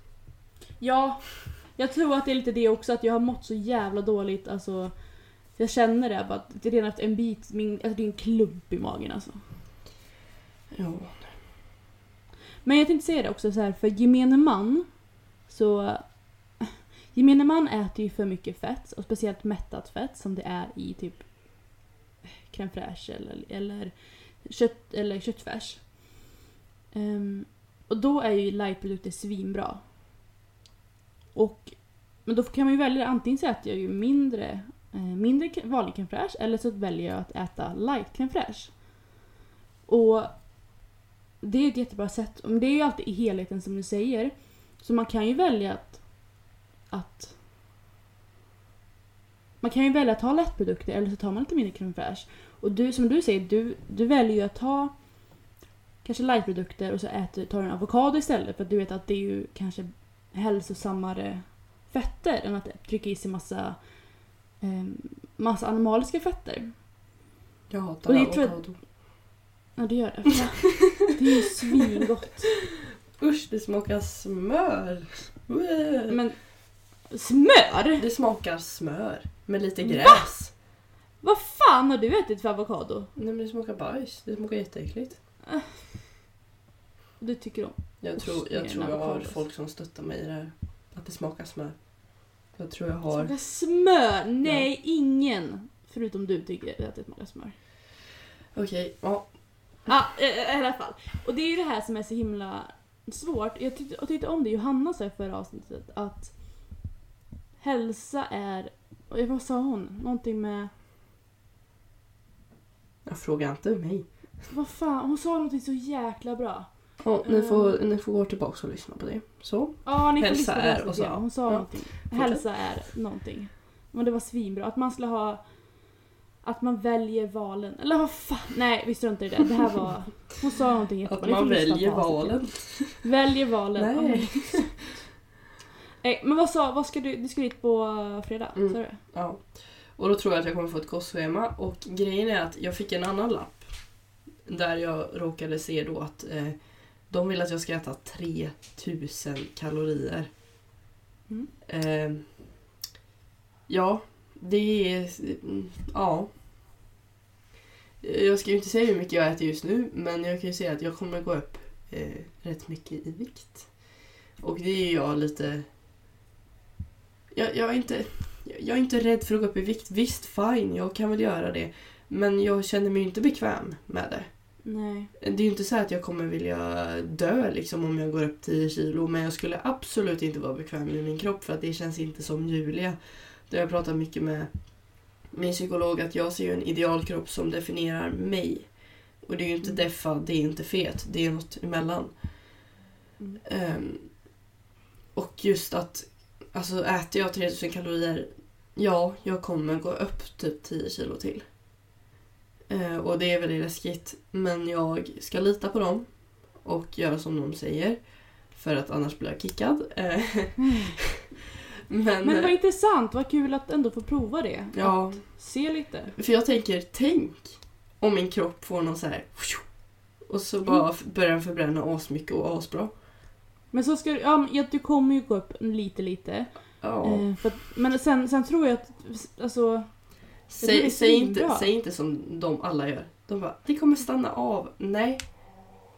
Ja, jag tror att det är lite det också att jag har mått så jävla dåligt. Alltså, jag känner det bara att det är redan efter en bit, min, alltså det är en klump i magen alltså. Ja. Men jag tänkte säga det också så här, för gemene man så... Gemene man äter ju för mycket fett, och speciellt mättat fett som det är i typ crème fraîche eller, eller, kött, eller köttfärs. Um, och då är ju lightprodukter svinbra. Och, men då kan man ju välja, antingen så äter jag ju mindre, eh, mindre vanlig crème fraîche eller så väljer jag att äta light crème fraîche. Och det är ett jättebra sätt. Men det är ju alltid i helheten som du säger. Så man kan ju välja att... att man kan ju välja att ha lättprodukter eller så tar man lite mindre crème fraîche. Och du, som du säger, du, du väljer ju att ta kanske lightprodukter och så äter, tar du en avokado istället för att du vet att det är ju kanske hälsosammare fetter än att trycka i sig massa, eh, massa animaliska fetter. Jag hatar avokado. Ja, det gör det. Det är ju svingott. Usch, det smakar smör. Men smör? Det smakar smör med lite Va? gräs. Vad fan har du ätit för avokado? Nej men det smakar bajs. Det smakar jätteäckligt. Du tycker om? Jag tror, jag, tror jag har folk som stöttar mig i det här. Att det smakar smör. Jag tror jag har... Smakar smör? Nej, ingen. Förutom du tycker att det smakar smör. Okej, ja. Ja, i i alla fall. Och det är ju det här som är så himla svårt. Jag tyckte, tyckte om det Johanna sa i förra avsnittet att hälsa är... och Vad sa hon? Någonting med... Jag frågar inte mig. Vad fan? Hon sa någonting så jäkla bra. Ja, ni, får, ni får gå tillbaka och lyssna på det. Så. Ja, ni får Hälsa lyssna på är det och så. så. Hon sa Ja. någonting. Hälsa är någonting. Men det var svinbra. Att man skulle ha... Att man väljer valen. Eller vad fan? Nej, vi struntar i det. Det här var... Hon sa någonting jättebra. Att man väljer valen. Väljer valen. Ja, men, Nej. Nej, men vad sa, vad ska du, du ska dit på fredag? Mm. Sa du? Ja. Och då tror jag att jag kommer få ett kostschema. Och grejen är att jag fick en annan lapp. Där jag råkade se då att eh, de vill att jag ska äta 3000 kalorier. Mm. Eh, ja, det är... Ja. Jag ska ju inte säga hur mycket jag äter just nu, men jag kan ju säga att jag kommer gå upp eh, rätt mycket i vikt. Och det är jag lite... Jag, jag, är inte, jag är inte rädd för att gå upp i vikt. Visst, fine, jag kan väl göra det. Men jag känner mig inte bekväm med det. Nej. Det är ju inte så att jag kommer vilja dö liksom om jag går upp 10 kilo. Men jag skulle absolut inte vara bekväm med min kropp för att det känns inte som Julia. Har jag pratat mycket med min psykolog att jag ser en idealkropp som definierar mig. Och det är ju inte deffa, det är inte fet, det är något emellan. Mm. Ehm, och just att alltså äter jag 3000 kalorier, ja, jag kommer gå upp typ 10 kilo till. Eh, och det är väldigt läskigt. Men jag ska lita på dem och göra som de säger. För att annars blir jag kickad. Eh, men, Men det var eh, intressant, vad kul att ändå få prova det. ja, Att se lite. för jag tänker, tänk om min kropp får någon så här och så bara börjar den förbränna asmycket och asbra. Men så ska du, ja, men, du kommer ju gå upp lite lite. Ja. Eh, för att, men sen, sen tror jag att, alltså... Säg, säg, inte, säg inte som de alla gör. De bara, det kommer stanna av. Nej,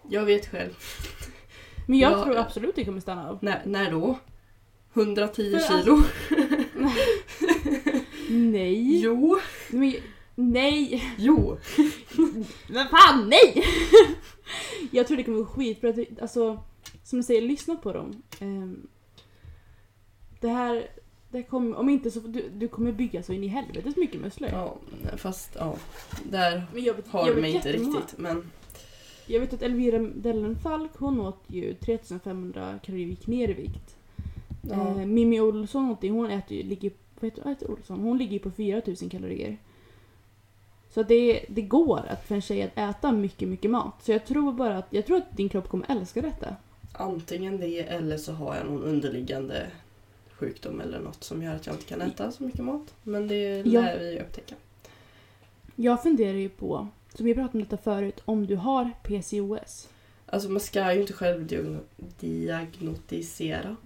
jag vet själv. Men jag Ja, tror absolut det kommer stanna av. När, när då? 110 För kilo? Nej. Jo, Men, nej. jo. Men fan nej! jag tror det kommer gå skitbra. Alltså, som du säger, lyssna på dem. Ehm, det här, det kommer, om inte så, du, du kommer bygga så in i helvetes mycket muskler. Ja, fast ja, där Men jag vet, har jag du mig inte riktigt. Men Jag vet att Elvira Dellenfalk, hon åt ju 3500 kalorier, gick ner i vikt. Ja, Eh, Mimmi Olsson, någonting, hon äter ju, ligger, vad heter, heter Olsson? Hon ligger på 4000 kalorier. Så det, det går att för en tjej att äta mycket, mycket mat. Så jag tror bara att, jag tror att din kropp kommer älska detta. antingen det eller så har jag någon underliggande sjukdom eller något som gör att jag inte kan äta så mycket mat. Men det Ja. lär vi upptäcka. Jag funderar ju på, som vi pratade om detta förut, om du har PCOS. Alltså man ska ju inte själv diagno- diagnostisera.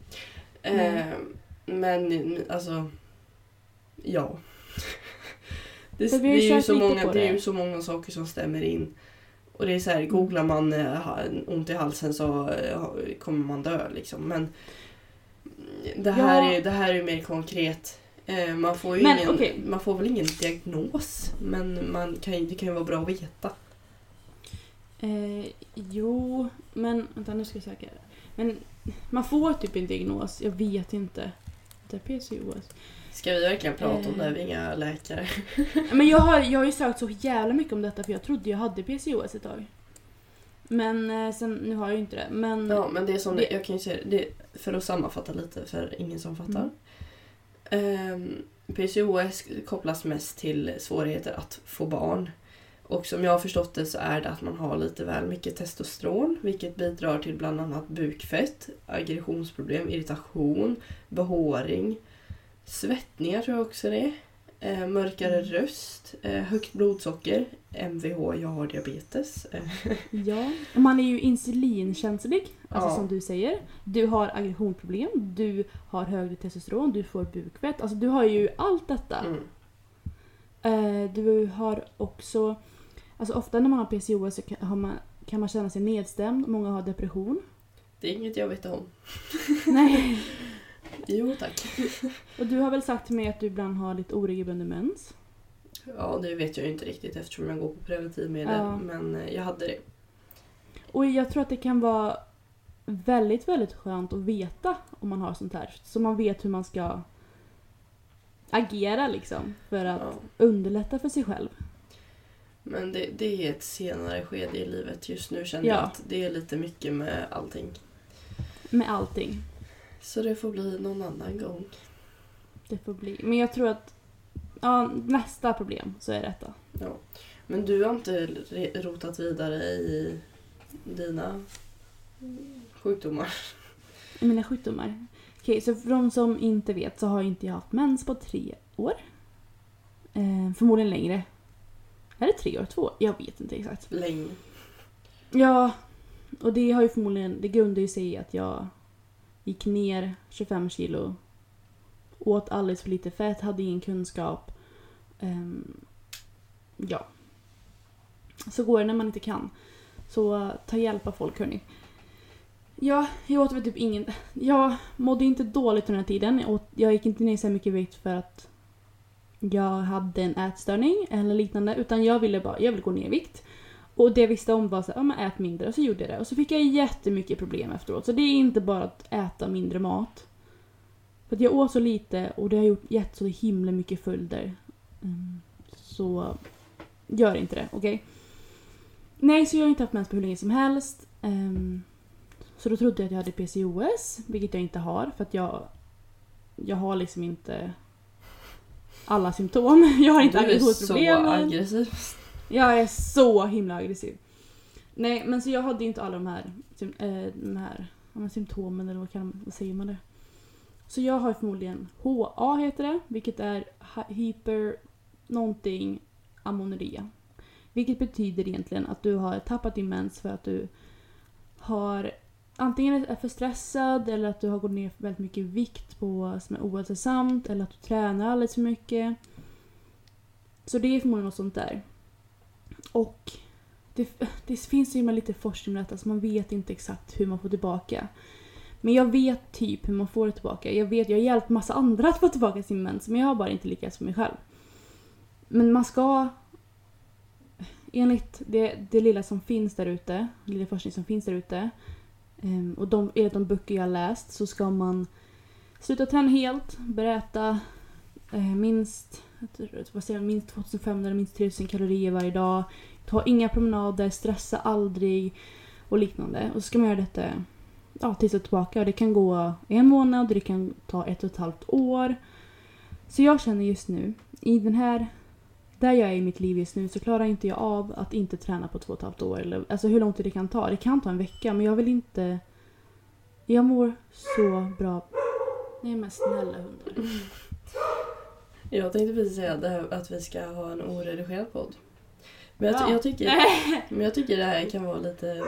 Nej. Eh, men alltså, ja. Det, det, är ju så många, det är ju så många saker som stämmer in. Och det är så här, googlar man eh, ont i halsen så eh, kommer man dö liksom. Men det här, Ja. är, det här är mer konkret. Eh, man, får ju Men, ingen, okej. man får väl ingen diagnos, men man kan, det kan ju vara bra att veta. Eh, jo, men vänta nu ska jag söka. Men man får typ en diagnos, jag vet inte. Det är PCOS. Ska vi verkligen prata om det? Eh. Vi är inga läkare. Men jag har, jag har ju sökt så jävla mycket om detta för jag trodde jag hade PCOS ett tag. Men eh, sen, nu har jag ju inte det. Men Ja, men det är som det, jag kan ju säga det, för att sammanfatta lite för ingen som fattar. Ehm, PCOS kopplas mest till svårigheter att få barn. Och som jag har förstått det så är det att man har lite väl mycket testosteron vilket bidrar till bland annat bukfett, aggressionsproblem, irritation, behåring, svettningar tror jag också det är. Eh, mörkare Mm. röst, eh, högt blodsocker, MVH, jag har diabetes. Ja, man är ju insulinkänslig, alltså Ja. som du säger. Du har aggressionsproblem, du har högre testosteron, du får bukfett. Alltså du har ju allt detta. mm. Eh, du har också, alltså ofta när man har PCOS så kan, man, kan man känna sig nedstämd, många har depression. Det är inget jag vet om. Nej. Jo tack. Och du har väl sagt till mig att du ibland har lite oregelbunden mens? Ja, det vet jag ju inte riktigt eftersom jag går på preventivmedel. Ja. Men eh, jag hade det. Och jag tror att det kan vara väldigt, väldigt skönt att veta om man har sånt här. Så man vet hur man ska agera liksom. För att Ja. underlätta för sig själv. Men det, det är ett senare skede i livet. Just nu känner Ja. jag att det är lite mycket med allting. Med allting. Så det får bli någon annan gång. Det får bli. Men jag tror att ja, nästa problem så är detta. Ja. Men du har inte rotat vidare i dina sjukdomar? Mina sjukdomar. Okej, så för de som inte vet så har inte jag haft mens på tre år. Eh, förmodligen längre. Är det tre år? Två? Jag vet inte exakt. Länge. Ja, och det har ju förmodligen, det grundar ju sig i att jag gick ner 25 kilo. Åt alldeles för lite fett, hade ingen kunskap. Ehm, ja. Så går det när man inte kan. Så eh, ta hjälp av folk hörni. Ja, jag åt väl typ ingen... Jag mådde inte dåligt under den här tiden. Jag, åt, jag gick inte ner så mycket vikt för att jag hade en ätstörning eller liknande. Utan jag ville bara, jag ville gå ner i vikt. Och det jag visste om var att ja, men ät mindre och så gjorde jag det. Och så fick jag jättemycket problem efteråt. Så det är inte bara att äta mindre mat. För att jag åt så lite och det har gjort, gett så himla mycket följder. Mm, så gör inte det, okej? Nej, så jag har inte haft mens på hur länge som helst. Ehm, så då trodde jag att jag hade PCOS, vilket jag inte har. För att jag, jag har liksom inte alla symptom. Jag har inte Du är så aggressiv. Jag är så himla aggressiv. Nej, men så jag hade ju inte alla de här, eh, de här ja, men symptomen, eller vad, kan, vad säger man det? Så jag har förmodligen HA heter det, vilket är hy- hyper någonting amonuria. Vilket betyder egentligen att du har tappat din mens för att du har antingen är för stressad eller att du har gått ner väldigt mycket i vikt på som är ohälsosamt eller att du tränar alldeles för mycket. Så det är förmodligen något sånt där. Och det, det finns ju med lite forskning om detta så man vet inte exakt hur man får tillbaka. Men jag vet typ hur man får det tillbaka. Jag vet, jag har hjälpt massa andra att få tillbaka sin mens men jag har bara inte lyckats med mig själv. Men man ska enligt det, det lilla som finns där ute, lilla forskning som finns där ute Ehm, och de, enligt de böcker jag läst så ska man sluta träna helt, börja äta eh, minst, vad säger jag, minst 2500 eller minst 3000 kalorier varje dag. Ta inga promenader, stressa aldrig och liknande. Och så ska man göra detta ja, tills du är tillbaka. Och det kan gå en månad det kan ta ett och ett halvt år. Så jag känner just nu, i den här där jag är i mitt liv just nu så klarar inte jag av att inte träna på två och ett halvt år. Eller, alltså hur lång tid det kan ta. Det kan ta en vecka men jag vill inte... Jag mår så bra. Nej men snälla hundar. Jag tänkte precis säga det här, att vi ska ha en oredigerad podd. Men jag, Ja. jag, tycker, men jag tycker det här kan vara lite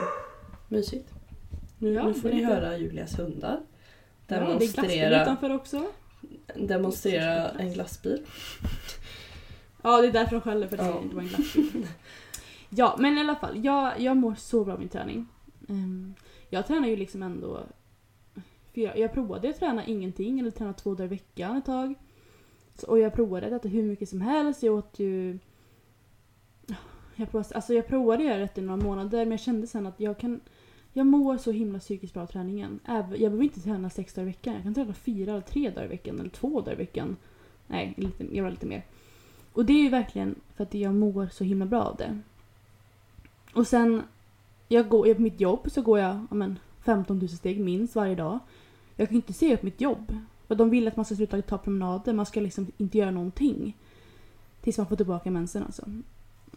mysigt. Nu, Ja, nu får ni höra Julias hundar. Ja, det är glassbil Demonstrera, utanför också. demonstrera en glassbil. Ja, det är därför de skäller för det Ja. inte var en glassbil. ja, men i alla fall. Jag, jag mår så bra av min träning. Ehm, jag tränar ju liksom ändå... Fyra, jag provade att träna ingenting, eller träna två dagar i veckan ett tag. Så, och jag provade att äta hur mycket som helst. Jag åt ju... Jag provade, alltså jag provade att göra det i några månader men jag kände sen att jag kan... Jag mår så himla psykiskt bra av träningen. Jag behöver inte träna sex dagar i veckan. Jag kan träna fyra eller tre dagar i veckan eller två dagar i veckan. Nej, lite, jag var lite mer. Och det är ju verkligen för att jag mår så himla bra av det. Och sen, jag går, på mitt jobb så går jag ja, men, 15 000 steg minst varje dag. Jag kan inte se upp mitt jobb. För de vill att man ska sluta ta promenader, man ska liksom inte göra någonting. Tills man får tillbaka mensen alltså.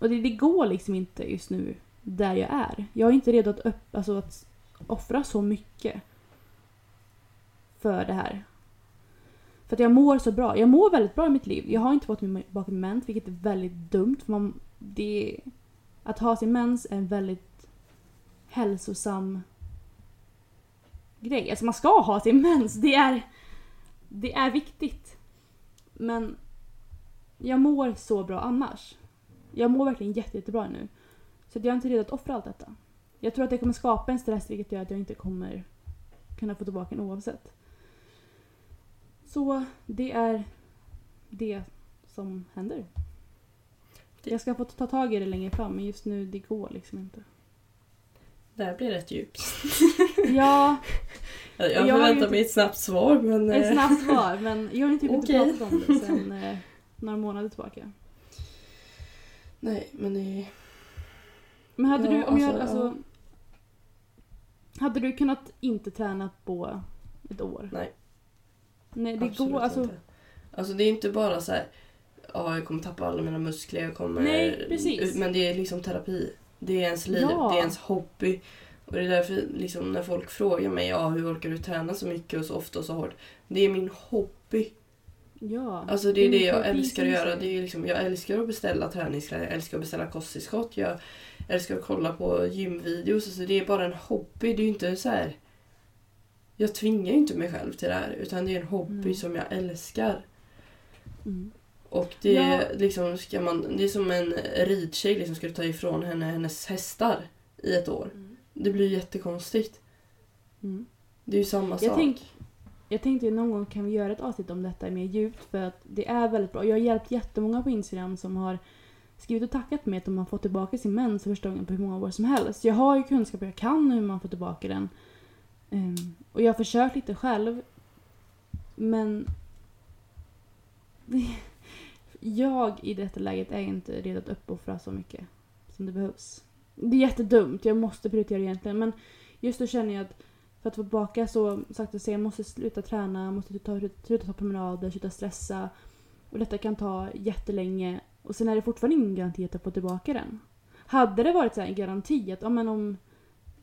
Och det, det går liksom inte just nu där jag är. Jag är inte redo att, upp, alltså, att offra så mycket för det här. För att jag mår så bra. Jag mår väldigt bra i mitt liv. Jag har inte fått min bakom mens, vilket är väldigt dumt. För man, det, att ha sin mens är en väldigt hälsosam grej. Alltså man ska ha sin mens. Det är, det är viktigt. Men jag mår så bra annars. Jag mår verkligen jätte, jättebra nu. Så jag är inte redo att offra allt detta. Jag tror att det kommer skapa en stress vilket gör att jag inte kommer kunna få tillbaka den oavsett. Så det är det som händer. Jag ska få ta tag i det längre fram men just nu det går liksom inte. Det här blir rätt djupt. Ja, Jag Jag förväntar ju mig ett snabbt svar men... ett eh, snabbt svar men jag har ju typ Okej. inte pratat om det sen eh, några månader tillbaka. Nej men det... Men hade Ja, du, om jag, alltså, alltså, Hade du kunnat inte träna på ett år? Nej. Nej, det absolut går alltså. inte. Alltså det är inte bara så här. Ja, jag kommer tappa alla mina muskler, jag kommer... Nej, precis. Men det är liksom terapi. Det är ens liv, Ja. det är ens hobby. Och det är därför liksom, när folk frågar mig ja, hur orkar du träna så mycket och så ofta och så hårt. Det är min hobby. Ja. Alltså det är det jag terapi älskar att göra. Det är liksom, jag älskar att beställa träningskläder, jag älskar att beställa kosttillskott. Jag älskar att kolla på gymvideos. Alltså det är bara en hobby. Det är ju inte så här. Jag tvingar ju inte mig själv till det här. Utan det är en hobby Nej. som jag älskar. Mm. Och det är Ja. liksom, ska man, det är som en ridtjej liksom ska du ta ifrån henne hennes hästar i ett år. Det blir jättekonstigt. Mm. Det är ju samma Jag, sak. tänk, jag tänkte någon gång kan vi göra ett avsnitt om detta mer djupt för att det är väldigt bra. Jag har hjälpt jättemånga på Instagram som har skrivit och tackat mig att de har fått tillbaka sin mens för första gången på hur många år som helst. Jag har ju kunskap, jag kan hur man får tillbaka den. Ehm, och jag har försökt lite själv. Men jag i detta läget är inte redo att uppoffra så mycket som det behövs. Det är jättedumt, jag måste prioritera egentligen men just då känner jag att för att få tillbaka så sakta säga, jag måste sluta träna, måste ta, sluta ta promenader, sluta stressa. Och detta kan ta jättelänge och sen är det fortfarande ingen garanti att jag får tillbaka den. Hade det varit så här en garanti att om, om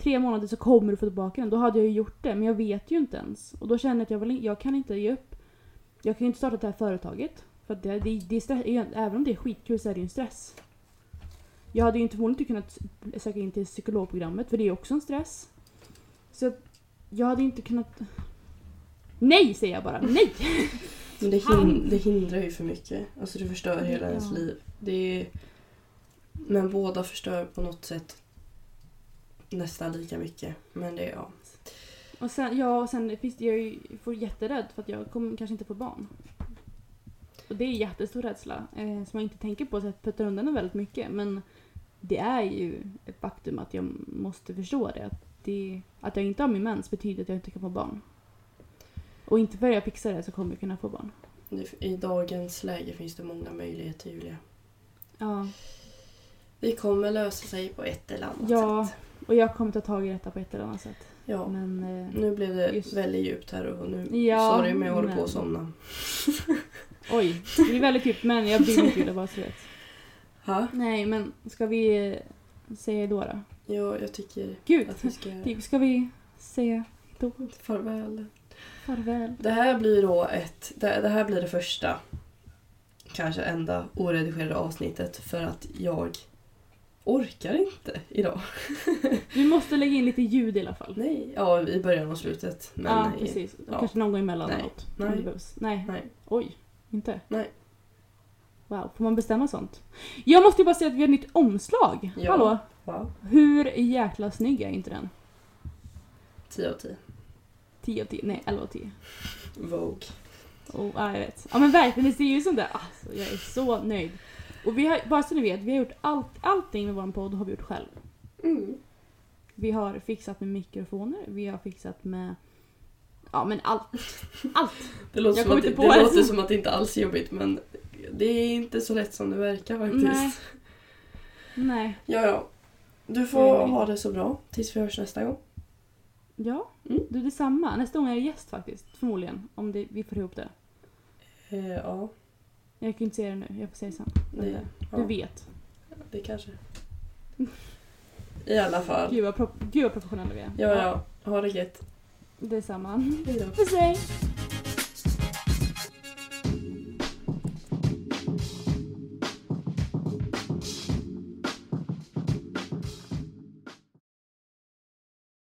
tre månader så kommer du få tillbaka den, då hade jag ju gjort det. Men jag vet ju inte ens. Och då känner jag att jag, vill, jag kan inte ge upp. Jag kan ju inte starta det här företaget. För det, det, det är stress, även om det är skitkul så är det ju en stress. Jag hade ju inte förmodligen inte kunnat söka in till psykologprogrammet för det är också en stress. Så jag hade inte kunnat... Nej säger jag bara, nej! Men det, hin- det hindrar ju för mycket. Alltså det förstör hela Ja. ens liv. Det är... Men båda förstör på något sätt nästan lika mycket. Men det är ja. Och sen, ja, och sen finns det, jag får jätterädd för att jag kommer kanske inte få barn. Och det är en jättestor rädsla eh, som jag inte tänker på så jag puttar undan den väldigt mycket. Men det är ju ett faktum att jag måste förstå det. Att, det, att jag inte har min mens betyder att jag inte kan få barn. Och inte för att jag fixar det så kommer jag kunna få barn. I dagens läge finns det många möjligheter Julia. Ja, Det kommer lösa sig på ett eller annat Ja. sätt. Och jag kommer ta tag i detta på ett eller annat sätt. Ja. Men eh, Nu blev det Just- väldigt djupt här och nu Ja, sorry men jag håller på men- att somna. oj, det är väldigt djupt men jag mig inte Julia, bara så vet. Ha? Nej men ska vi eh, säga då då? Ja, jag tycker Gud, att vi ska typ, ska vi säga då? farväl. Farväl. Det här blir då ett, det, det här blir det första, kanske enda oredigerade avsnittet för att jag orkar inte idag. Vi måste lägga in lite ljud i alla fall. Nej, ja i början och slutet. Men ja, precis. ja. Kanske någon gång emellan Nej. Nej. Nej. Nej. Oj, inte? Nej. Wow, får man bestämma sånt? Jag måste ju bara säga att vi har ett nytt omslag. Ja. Hallå? Ja, Hur jäkla snygg är inte den? 10 av 10. 10 av 10, nej 11 av 10. Vogue. Oh, ja, jag vet. Ja men verkligen, det ser ju ut som det. Alltså, jag är så nöjd. Och vi har, bara så ni vet, vi har gjort allt, allting med vår podd har vi gjort själv. Mm. Vi har fixat med mikrofoner, vi har fixat med... Ja men allt. Allt! Det, låter Jag som, att, det, inte på det. låter som att det inte alls är jobbigt men det är inte så lätt som det verkar faktiskt. Nej. Nej. Ja, ja. Du får Mm. ha det så bra tills vi hörs nästa gång. Ja, Mm. du detsamma. Nästa gång är det gäst faktiskt. Förmodligen. Om det, vi får ihop det. Eh, ja, Jag kan inte säga det nu, jag får säga det sen. Det- ja, Du vet. det kanske. I alla fall. Gud vad, pro- gud vad professionella vi är. Ja, ja. Ha det gött. Detsamma. Hej då. Puss hej!